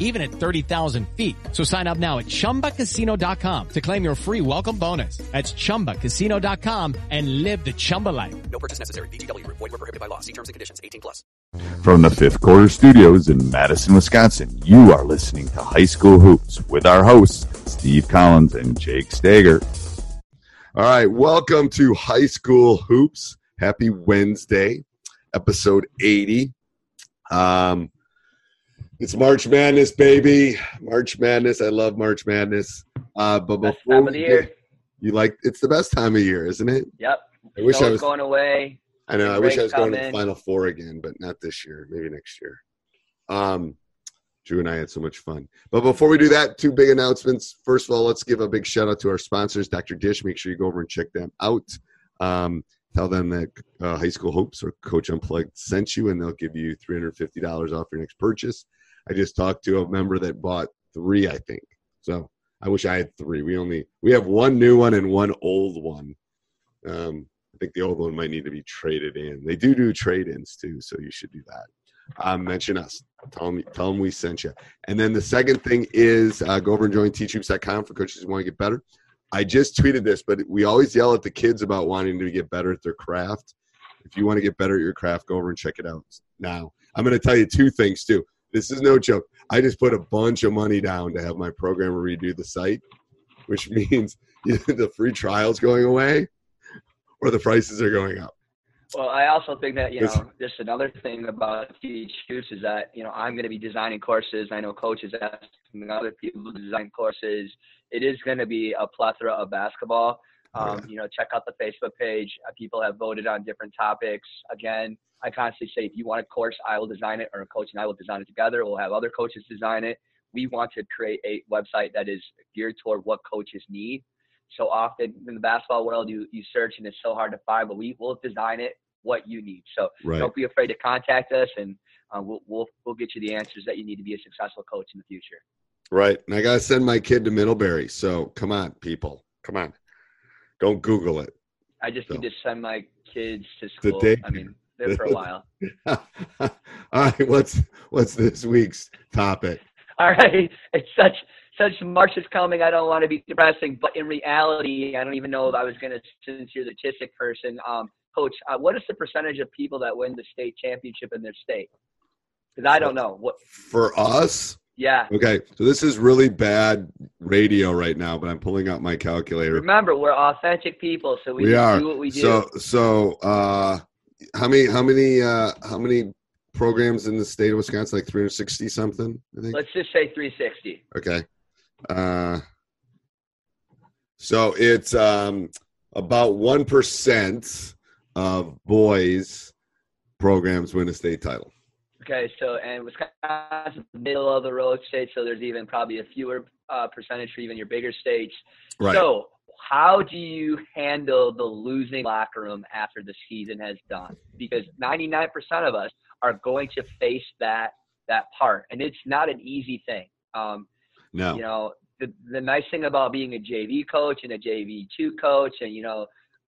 even at 30,000 feet. So sign up now at ChumbaCasino.com to claim your free welcome bonus. That's ChumbaCasino.com and live the Chumba life. No purchase necessary. VGW. Void were prohibited by law. See terms and conditions. 18 plus. From the fifth quarter studios in Madison, Wisconsin, you are listening to High School Hoops with our hosts, Steve Collins and Jake Stager. All right, welcome to High School Hoops. Happy Wednesday, episode 80. Um, it's March Madness, baby. March Madness. I love March Madness. Uh, but Best before time of the year. get- you like it's the best time of year, isn't it? Yep. I wish I was. going away. I know. I wish I was going to the. Final Four again, but not this year. Maybe next year. Um, Drew and I had so much fun. But before we do that, two big announcements. First of all, let's give a big shout out to our sponsors, Dr. Dish. Make sure you go over and check them out. Um, tell them that uh, High School Hoops or Coach Unplugged sent you, and they'll give you $350 off your next purchase. I just talked to a member that bought three, I think. So I wish I had three. We only we have one new one and one old one. Um, I think the old one might need to be traded in. They do do trade-ins too, so you should do that. Um, mention us. Tell them, tell them we sent you. And then the second thing is uh, go over and join teachhoops.com for coaches who want to get better. I just tweeted this, but we always yell at the kids about wanting to get better at their craft. If you want to get better at your craft, go over and check it out now. I'm going to tell you two things too. This is no joke. I just put a bunch of money down to have my programmer redo the site, which means either the free trials going away or the prices are going up. Well, I also think that you know, just another thing about Teach Hoops is that you know I'm going to be designing courses. I know coaches asking other people to design courses. It is going to be a plethora of basketball. Um, Yeah. You know, check out the Facebook page. Uh, People have voted on different topics. Again, I constantly say, if you want a course, I will design it, or a coach and I will design it together. We'll have other coaches design it. We want to create a website that is geared toward what coaches need. So often in the basketball world, you you search and it's so hard to find, but we will design it what you need. So Right. don't be afraid to contact us, and uh, we'll we'll we'll get you the answers that you need to be a successful coach in the future. Right. And I got to send my kid to Middlebury. So come on, people. Come on. Don't Google it. I just need to send my kids to The school. day- I mean, there for a while. All right. What's what's this week's topic? All right, it's such such March is coming. I don't want to be depressing, but in reality, I don't even know if I was going to since you're the Chiswick person. Um, Coach, uh, what is the percentage of people that win the state championship in their state? Because I don't know. What? For us? Yeah. Okay. So this is really bad radio right now, but I'm pulling out my calculator. Remember, we're authentic people, so we, we are. do what we do. So so uh how many how many uh how many programs in the state of Wisconsin? Like 360 something, I think. Let's just say 360. Okay. Uh, so it's um, about 1% of boys programs win a state title. Okay, so and Wisconsin's the middle of the road state, so there's even probably a fewer uh, percentage for even your bigger states. Right. So, how do you handle the losing locker room after the season has done? Because 99% of us are going to face that that part, and it's not an easy thing. Um, no. you know, the the nice thing about being a JV coach and a JV two coach, and you know,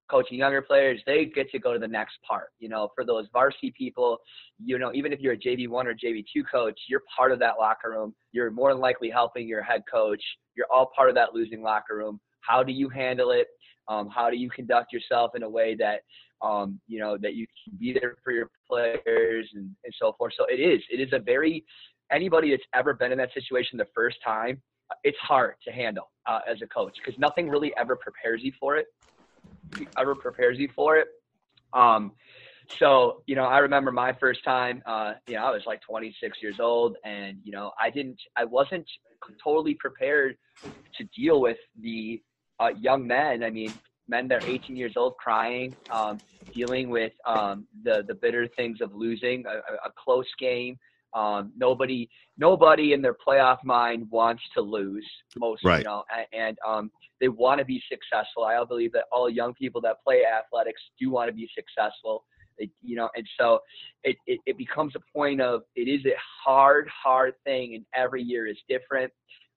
coaching younger players, they get to go to the next part. You know, for those varsity people, you know, even if you're a JV1 or JV2 coach, you're part of that locker room. You're more than likely helping your head coach. You're all part of that losing locker room. How do you handle it? Um, how do you conduct yourself in a way that um, you know that you can be there for your players and, and so forth? So it is. It is a very anybody that's ever been in that situation the first time. It's hard to handle uh, as a coach because nothing really ever prepares you for it ever prepares you for it. Um, so you know, I remember my first time. Uh, you know, I was like 26 years old, and you know, I didn't, I wasn't totally prepared to deal with the uh, young men. I mean, men that are 18 years old crying, um, dealing with um, the the bitter things of losing a, a close game. Um, nobody, nobody in their playoff mind wants to lose. Most, Right. you know, and, um, they want to be successful. I believe that all young people that play athletics do want to be successful. They, you know, and so it, it, it becomes a point of it is a hard, hard thing, and every year is different.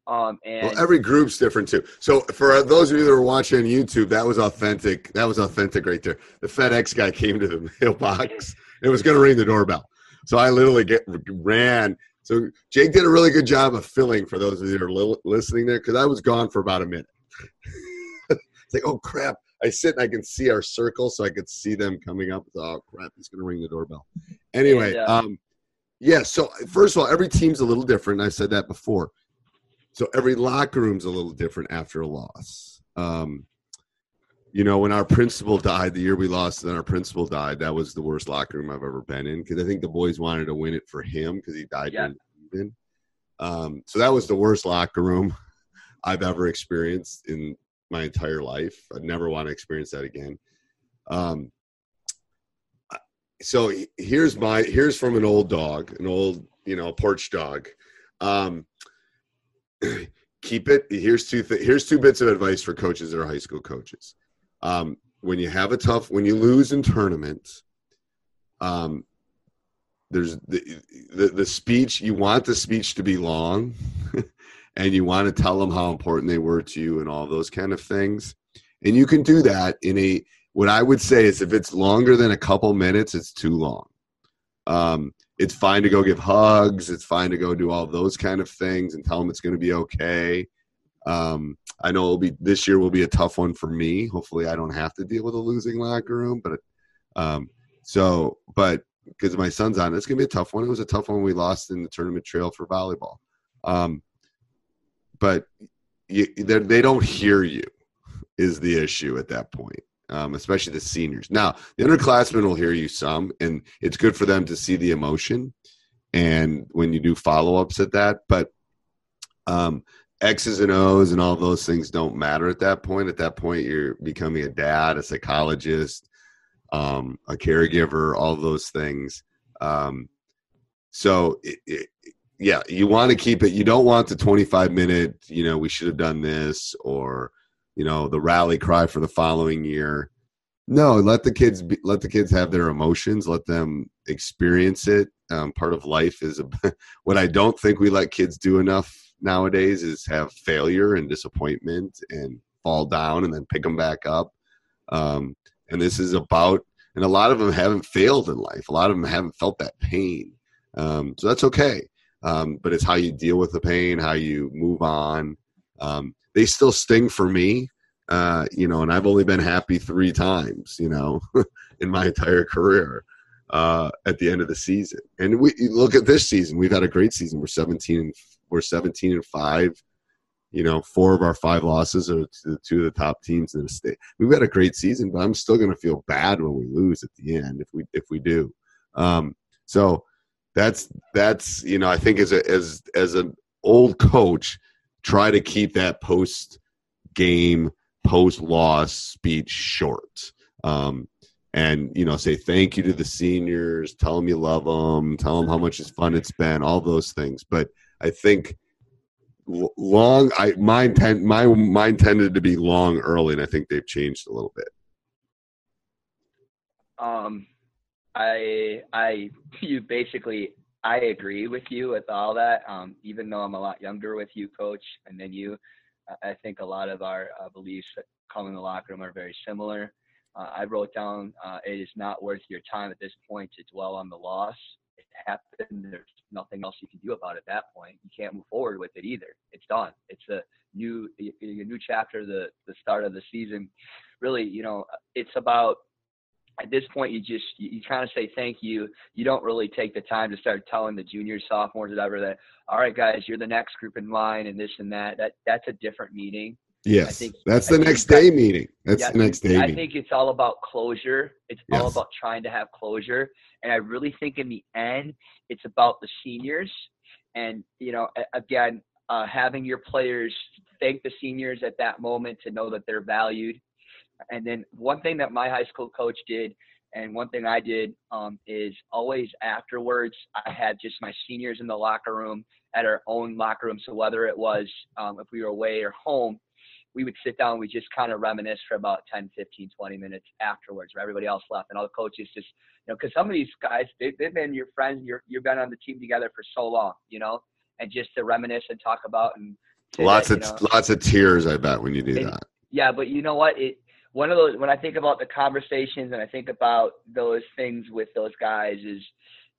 Um, and Well, every group's different too. So for those of you that are watching on YouTube, that was authentic. That was authentic right there. The FedEx guy came to the mailbox. It was going to ring the doorbell. So I literally get ran. So Jake did a really good job of filling for those of you that are li- listening there because I was gone for about a minute. it's like, oh crap! I sit and I can see our circle, so I could see them coming up. Oh crap! He's going to ring the doorbell. Anyway, uh, um, yeah. So first of all, every team's a little different. I said that before. So every locker room's a little different after a loss. Um, you know, when our principal died, the year we lost, then our principal died. That was the worst locker room I've ever been in because I think the boys wanted to win it for him because he died Yeah. during. Um, so that was the worst locker room I've ever experienced in my entire life. I'd never want to experience that again. Um, so here's my here's from an old dog, an old you know porch dog. Um, keep it. Here's two. Th- here's two bits of advice for coaches that are high school coaches. Um, when you have a tough, when you lose in tournaments, um, there's the, the the speech. You want the speech to be long, and you want to tell them how important they were to you and all those kind of things. And you can do that in a. What I would say is, if it's longer than a couple minutes, it's too long. Um, it's fine to go give hugs. It's fine to go do all those kind of things and tell them it's going to be okay. Um, I know it'll be this year will be a tough one for me. Hopefully, I don't have to deal with a losing locker room, but um, so but because my son's on, it's gonna be a tough one. It was a tough one we lost in the tournament trail for volleyball. Um, but you, they're- don't hear you is the issue at that point. Um, especially the seniors. Now, the underclassmen will hear you some, and it's good for them to see the emotion. And when you do follow ups at that, but um, X's and O's and all those things don't matter at that point. At that point, you're becoming a dad, a psychologist, um, a caregiver, all those things. Um, so, it, it, yeah, you want to keep it. You don't want the 25 minute, you know, we should have done this, or you know, the rally cry for the following year. No, let the kids be, let the kids have their emotions. Let them experience it. Um, part of life is a, what I don't think we let kids do enough nowadays is have failure and disappointment and fall down and then pick them back up. Um, and this is about, and a lot of them haven't failed in life. A lot of them haven't felt that pain. Um, so that's okay. Um, but it's how you deal with the pain, how you move on. Um, they still sting for me, uh, you know, and I've only been happy three times, you know, in my entire career uh, at the end of the season. And we look at this season; we've had a great season. We're seventeen, and we're seventeen and five. You know, four of our five losses are to the two of the top teams in the state. We've had a great season, but I'm still going to feel bad when we lose at the end if we if we do. Um, so that's that's you know I think as a as as an old coach, try to keep that post game post loss speech short. Um, and you know say thank you to the seniors tell them you love them tell them how much it's fun it's been all those things but i think long i mine tend my mine tended to be long early and i think they've changed a little bit Um, I I you basically I agree with you with all that. Um, even though I'm a lot younger with you, coach, and then you, I- think a lot of our uh, beliefs come in the locker room are very similar. Uh, I wrote down uh, it is not worth your time at this point to dwell on the loss. It happened. There's nothing else you can do about it at that point. You can't move forward with it either. It's done. It's a new a new chapter. The the start of the season. Really, you know, it's about at this point you just you, you kind of say thank you you don't really take the time to start telling the juniors sophomores whatever that all right guys you're the next group in line and this and that that that's a different meeting Yes, think- that's the think next that- day meeting. That's Yeah, the next day I meeting. think it's all about closure. It's all about trying to have closure. And I really think in the end, it's about the seniors. And, you know, again, uh, having your players thank the seniors at that moment to know that they're valued. And then one thing that my high school coach did, and one thing I did, um, is always afterwards, I had just my seniors in the locker room at our own locker room. So whether it was um, if we were away or home, we would sit down, we just kind of reminisce for about 10, 15, 20 minutes afterwards where everybody else left. And all the coaches just, you know, because some of these guys, they, they've been your friends, you're, you've been on the team together for so long, you know, and just to reminisce and talk about and Lots that, of you know, lots of tears, I bet, when you do And- that. yeah, but you know what? It one of those when I think about the conversations and I think about those things with those guys is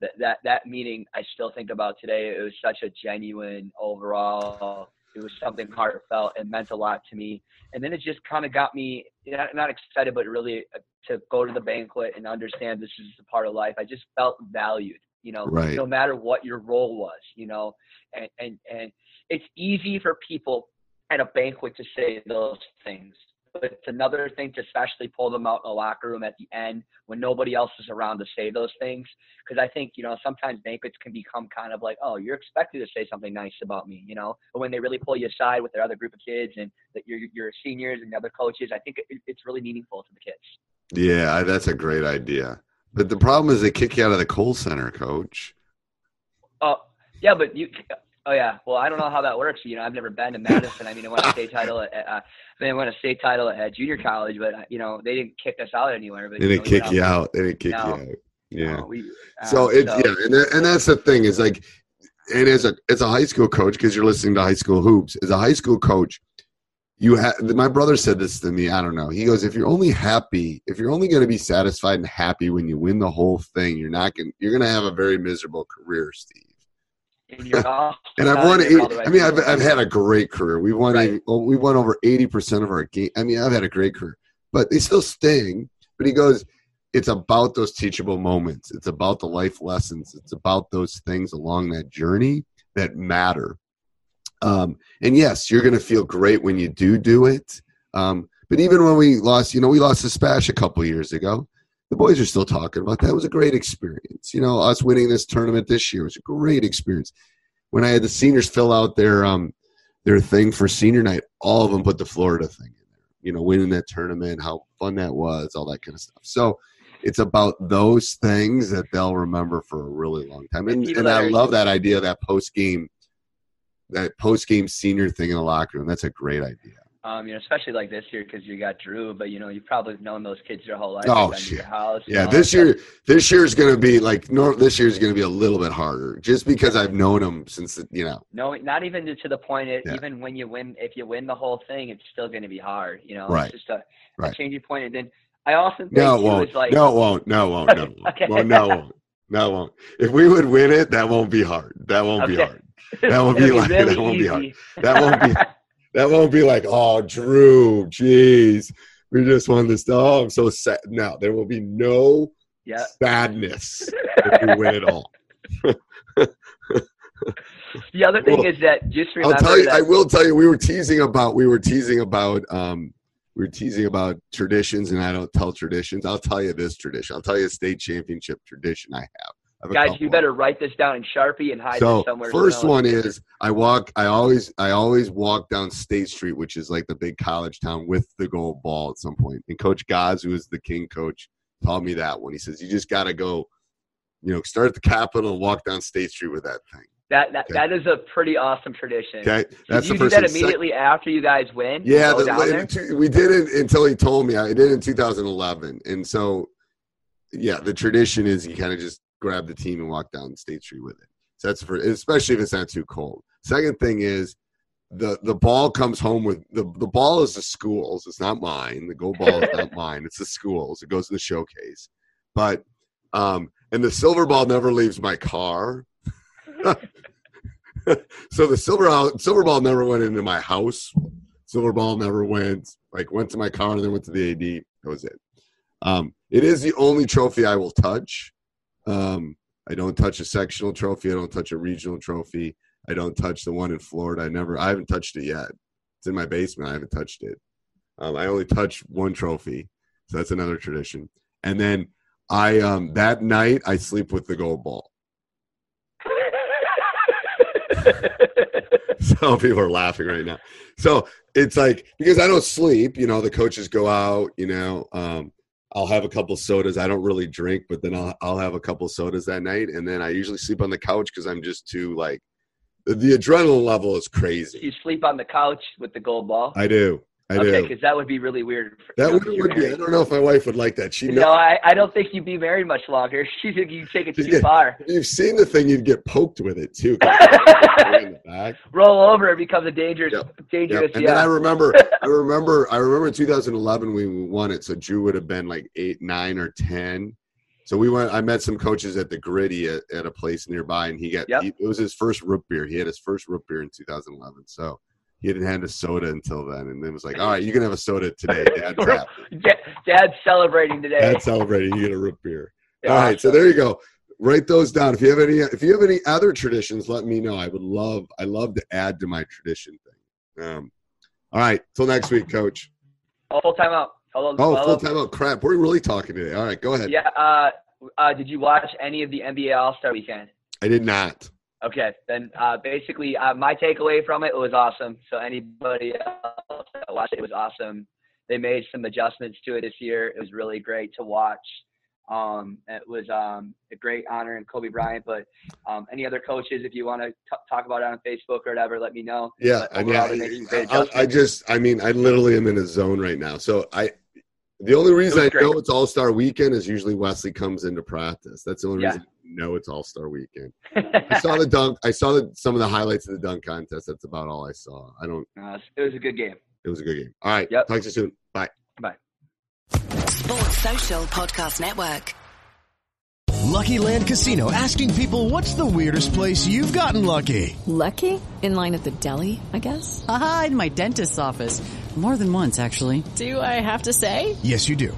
that that that meeting I still think about today. It was such a genuine overall. It was something heartfelt. It meant a lot to me. And then it just kind of got me not, not excited, but really uh, to go to the banquet and understand this is a part of life. I just felt valued, you know, Right. no matter what your role was, you know, and, and, and it's easy for people at a banquet to say those things. But it's another thing to especially pull them out in the locker room at the end when nobody else is around to say those things. Because I think, you know, sometimes banquets can become kind of like, oh, you're expected to say something nice about me, you know. But when they really pull you aside with their other group of kids and that you're, you're seniors and the other coaches, I think it, it's really meaningful to the kids. Yeah, I- that's a great idea. But the problem is they kick you out of the Kohl Center, coach. Oh, yeah, but you. Oh yeah. Well, I don't know how that works. You know, I've never been to Madison. I mean, I won a state title at. Uh, I won a state title at junior college, but uh, you know, they didn't kick us out anywhere. But They didn't you know, kick you out. They didn't kick No. you out. Yeah. uh, we, uh, So it's yeah, and that, and that's the thing is like, and as a as a high school coach, because you're listening to high school hoops, as a high school coach, you have. My brother said this to me. I don't know. He goes, if you're only happy, if you're only going to be satisfied and happy when you win the whole thing, you're not going. You're going to have a very miserable career, Steve. And, you're And I've won. Eight, all the right I mean, I've. I've had a great career. We've won. Right. oh, we won over eighty percent of our game. I mean, I've had a great career, but they still sting. But he goes, it's about those teachable moments. It's about the life lessons. It's about those things along that journey that matter. Um, and yes, you're going to feel great when you do do it. Um, but even when we lost, you know, we lost the SPASH a couple years ago. The boys are still talking about that. It was a great experience. You know, us winning this tournament this year was a great experience. When I had the seniors fill out their um their thing for senior night, all of them put the Florida thing in there. You know, winning that tournament, how fun that was, all that kind of stuff. So it's about those things that they'll remember for a really long time. And, and I love that idea, that post game, that post game senior thing in the locker room. That's a great idea. Um, you know, especially like this year because you got Drew, but you know, you've probably known those kids your whole life. Oh, They've been to shit. Your house. Yeah, this year, this year is going to be like no. This year is to be a little bit harder, just because I've known them since the- you know. No, not even to, the point. It, Yeah. Even when you win, if you win the whole thing, it's still going to be hard. You know, Right. it's just a, a Right. changing point. And then I also think No, it won't. it's like no, it won't. No, it won't. No, it won't. Okay. Well, no, it won't. No, it won't. If we would win it, that won't be hard. That won't be hard. That won't be it'll like- really that won't be hard. That won't be. That won't be like, oh, Drew, jeez, we just won this. Oh, I'm so sad. No, there will be no yeah. sadness if we win it all. The other thing Well, is that just I'll tell you. that I will tell you. We were teasing about. We were teasing about. Um, we were teasing about traditions, and I don't tell traditions. I'll tell you this tradition. I'll tell you a state championship tradition I have. I have a guys, you of better write this down in Sharpie and hide so somewhere. first one is I walk. I always I always walk down State Street, which is like the big college town, with the gold ball at some point. And Coach Gaz, who is the King coach, taught me that one. He says you just got to go, you know, start at the Capitol and walk down State Street with that thing. that that, okay. that is a pretty awesome tradition. Okay, Did you the first. do that immediately after you guys win? yeah, the, down there? in two- we did it until he told me. I did it in 2011, and so yeah, the tradition is you kind of just grab the team and walk down State Street with it. So that's for especially if it's not too cold. Second thing is the the ball comes home with the the ball is the schools. It's not mine. The gold ball is not mine. It's the schools. It goes in the showcase. But um, and the silver ball never leaves my car. so the silver silver ball never went into my house. Silver ball never went like went to my car and then went to the AD. That was it. Um, it is the only trophy I will touch. Um, I don't touch a sectional trophy. I don't touch a regional trophy. I don't touch the one in Florida. I never. I haven't touched it yet. It's in my basement. I haven't touched it. Um, I only touch one trophy, so that's another tradition. And then I um, that night I sleep with the gold ball. so people are laughing right now. So it's like because I don't sleep, you know, the coaches go out, you know, um, I'll have a couple sodas. I don't really drink, but then I'll I'll have a couple sodas that night, and then I usually sleep on the couch because I'm just too like the, the adrenaline level is crazy. you sleep on the couch with the gold ball. I do, I okay, because that would be really weird. For, That you know, would, be. I don't know if my wife would like that. She No. I, I don't think you'd be married much longer. She think you take it too Yeah. far. You've seen the thing, you'd get poked with it too. 'cause it's in the back. Roll over, it becomes a dangerous, Yep. dangerous. Yep. And then I remember, I remember, I remember in 2011 we won it. So Drew would have been like eight, nine, or ten. So we went. I met some coaches at the Gritty at, at a place nearby, and he got. Yep. He, it was his first root beer. He had his first root beer in 2011. So he hadn't had a soda until then, and then was like, "All right, you can have a soda today, Dad. Tap. Dad, Dad's celebrating today. Dad celebrating. You get a root beer." Yeah, All right, so there you go. Write those down. If you have any, if you have any other traditions, let me know. I would love, I love to add to my tradition thing. Um, all right, till next week, Coach. Oh, full time out. Hold on. Oh, full time out. Crap, we're really talking today. All right, go ahead. Yeah. Uh, uh, did you watch any of the NBA All Star Weekend? I did not. Okay, then uh, basically uh, my takeaway from it was awesome. So anybody else that watched it, it was awesome. They made some adjustments to it this year. It was really great to watch. Um, it was um, a great honor and Kobe Bryant. But um, any other coaches, if you want to talk about it on Facebook or whatever, let me know. Yeah, I mean, overall, they made some great I, I, I just, I mean, I literally am in a zone right now. So I, the only reason I great. know it's All Star Weekend is usually Wesley comes into practice. That's the only Yeah. reason know it's All Star Weekend. I saw the dunk. I saw the, some of the highlights of the dunk contest. That's about all I saw. I don't. Uh, it was a good game. It was a good game. All right. Yep. Talk to you soon. Bye. Bye. Sports Social Podcast Network. Lucky Land Casino asking people what's the weirdest place you've gotten lucky? Lucky? In line at the deli, I guess? Aha, in my dentist's office. More than once, actually. Do I have to say? Yes, you do.